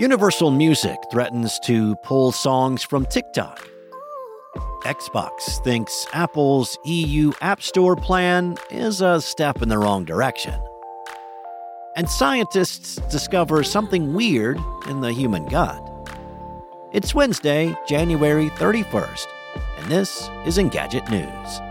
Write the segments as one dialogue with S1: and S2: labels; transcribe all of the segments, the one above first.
S1: Universal Music threatens to pull songs from TikTok. Xbox thinks Apple's EU App Store plan is a step in the wrong direction. And scientists discover something weird in the human gut. It's Wednesday, January 31st, and this is Engadget News.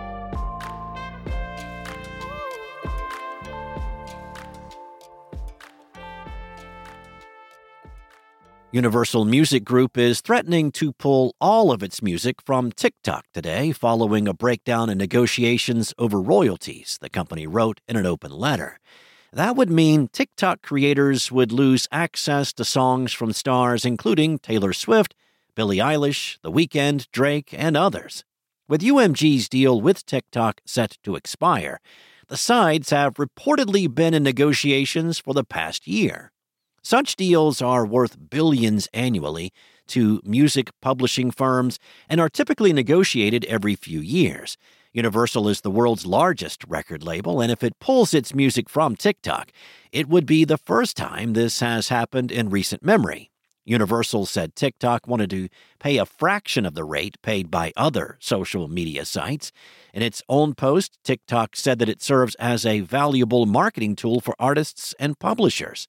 S1: Universal Music Group is threatening to pull all of its music from TikTok today following a breakdown in negotiations over royalties, the company wrote in an open letter. That would mean TikTok creators would lose access to songs from stars including Taylor Swift, Billie Eilish, The Weeknd, Drake, and others. With UMG's deal with TikTok set to expire, the sides have reportedly been in negotiations for the past year. Such deals are worth billions annually to music publishing firms and are typically negotiated every few years. Universal is the world's largest record label, and if it pulls its music from TikTok, it would be the first time this has happened in recent memory. Universal said TikTok wanted to pay a fraction of the rate paid by other social media sites. In its own post, TikTok said that it serves as a valuable marketing tool for artists and publishers.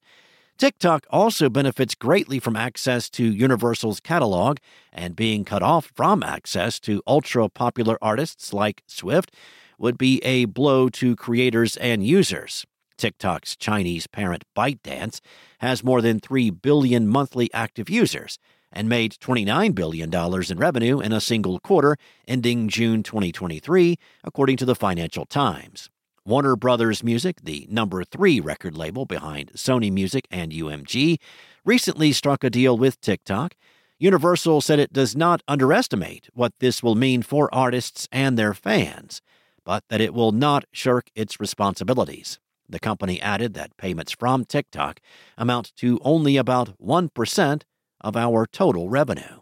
S1: TikTok also benefits greatly from access to Universal's catalog, and being cut off from access to ultra popular artists like Swift would be a blow to creators and users. TikTok's Chinese parent ByteDance has more than 3 billion monthly active users and made $29 billion in revenue in a single quarter ending June 2023, according to the Financial Times. Warner Brothers Music, the number three record label behind Sony Music and UMG, recently struck a deal with TikTok. Universal said it does not underestimate what this will mean for artists and their fans, but that it will not shirk its responsibilities. The company added that payments from TikTok amount to only about 1% of our total revenue.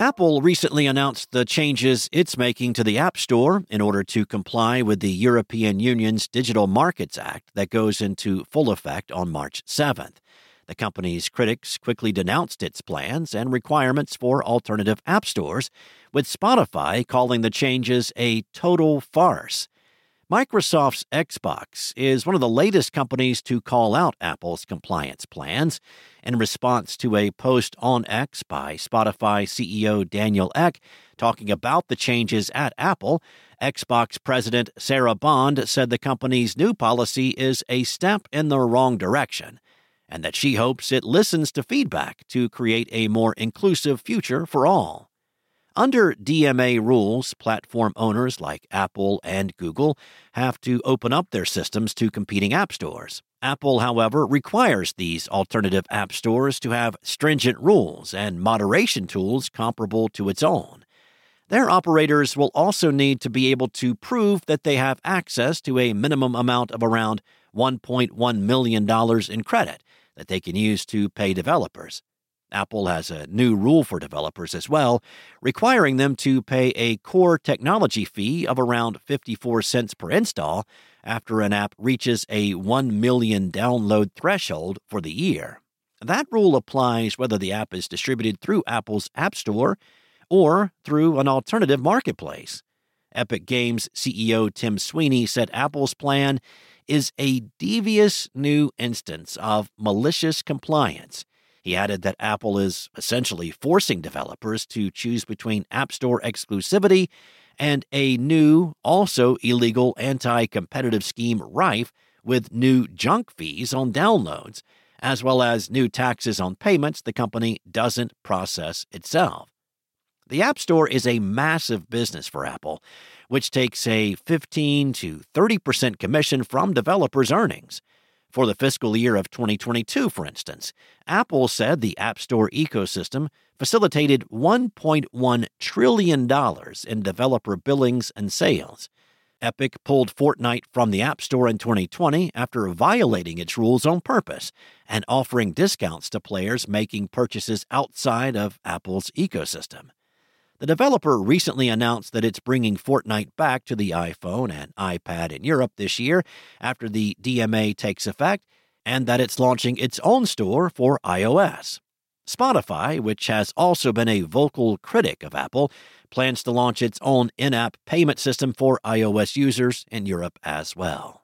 S1: Apple recently announced the changes it's making to the App Store in order to comply with the European Union's Digital Markets Act that goes into full effect on March 7th. The company's critics quickly denounced its plans and requirements for alternative app stores, with Spotify calling the changes a total farce. Microsoft's Xbox is one of the latest companies to call out Apple's compliance plans. In response to a post on X by Spotify CEO Daniel Ek talking about the changes at Apple, Xbox President Sarah Bond said the company's new policy is a step in the wrong direction and that she hopes it listens to feedback to create a more inclusive future for all. Under DMA rules, platform owners like Apple and Google have to open up their systems to competing app stores. Apple, however, requires these alternative app stores to have stringent rules and moderation tools comparable to its own. Their operators will also need to be able to prove that they have access to a minimum amount of around $1.1 million in credit that they can use to pay developers. Apple has a new rule for developers as well, requiring them to pay a core technology fee of around 54 cents per install after an app reaches a 1 million download threshold for the year. That rule applies whether the app is distributed through Apple's App Store or through an alternative marketplace. Epic Games CEO Tim Sweeney said Apple's plan is a devious new instance of malicious compliance he added that Apple is essentially forcing developers to choose between App Store exclusivity and a new, also illegal anti competitive scheme rife with new junk fees on downloads, as well as new taxes on payments the company doesn't process itself. The App Store is a massive business for Apple, which takes a 15 to 30% commission from developers' earnings. For the fiscal year of 2022, for instance, Apple said the App Store ecosystem facilitated $1.1 trillion in developer billings and sales. Epic pulled Fortnite from the App Store in 2020 after violating its rules on purpose and offering discounts to players making purchases outside of Apple's ecosystem. The developer recently announced that it's bringing Fortnite back to the iPhone and iPad in Europe this year after the DMA takes effect, and that it's launching its own store for iOS. Spotify, which has also been a vocal critic of Apple, plans to launch its own in app payment system for iOS users in Europe as well.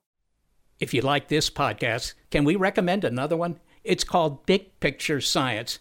S2: If you like this podcast, can we recommend another one? It's called Big Picture Science.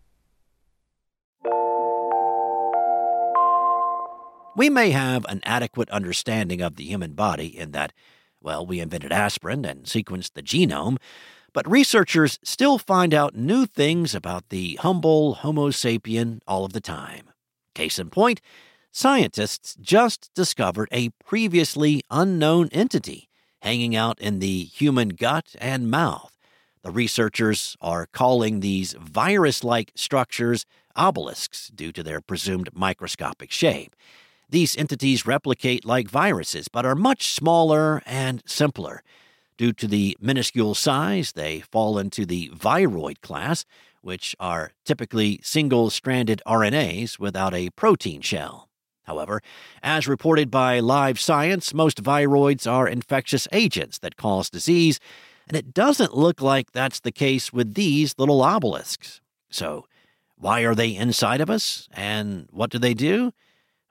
S1: We may have an adequate understanding of the human body in that, well, we invented aspirin and sequenced the genome, but researchers still find out new things about the humble Homo sapien all of the time. Case in point, scientists just discovered a previously unknown entity hanging out in the human gut and mouth. The researchers are calling these virus like structures obelisks due to their presumed microscopic shape. These entities replicate like viruses, but are much smaller and simpler. Due to the minuscule size, they fall into the viroid class, which are typically single stranded RNAs without a protein shell. However, as reported by Live Science, most viroids are infectious agents that cause disease, and it doesn't look like that's the case with these little obelisks. So, why are they inside of us, and what do they do?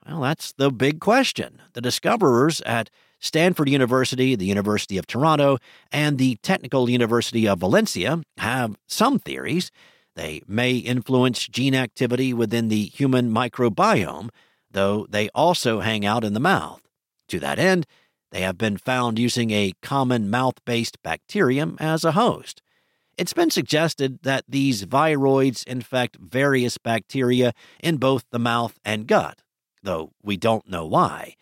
S1: Well, that's the big question. The discoverers at Stanford University, the University of Toronto, and the Technical University of Valencia have some theories. They may influence gene activity within the human microbiome, though they also hang out in the mouth. To that end, they have been found using a common mouth based bacterium as a host. It's been suggested that these viroids infect various bacteria in both the mouth and gut, though we don't know why.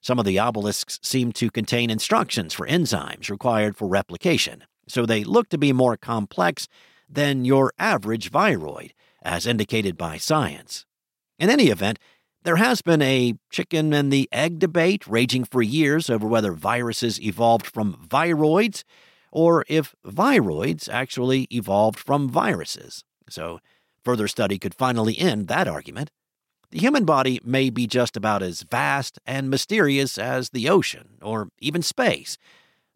S1: Some of the obelisks seem to contain instructions for enzymes required for replication, so they look to be more complex than your average viroid, as indicated by science. In any event, there has been a chicken and the egg debate raging for years over whether viruses evolved from viroids or if viroids actually evolved from viruses. So, further study could finally end that argument. The human body may be just about as vast and mysterious as the ocean or even space,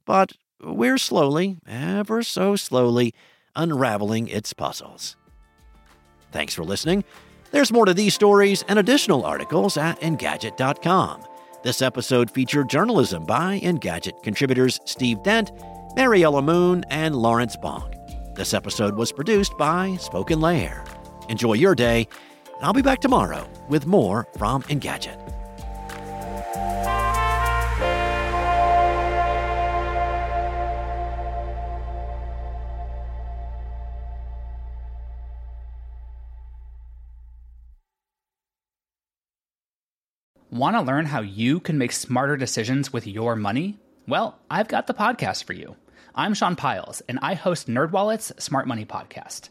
S1: but we're slowly, ever so slowly, unraveling its puzzles. Thanks for listening. There's more to these stories and additional articles at Engadget.com. This episode featured journalism by Engadget contributors Steve Dent, Mariella Moon, and Lawrence Bonk. This episode was produced by Spoken Layer. Enjoy your day I'll be back tomorrow with more from Engadget.
S3: Want to learn how you can make smarter decisions with your money? Well, I've got the podcast for you. I'm Sean Pyles, and I host NerdWallet's Smart Money Podcast.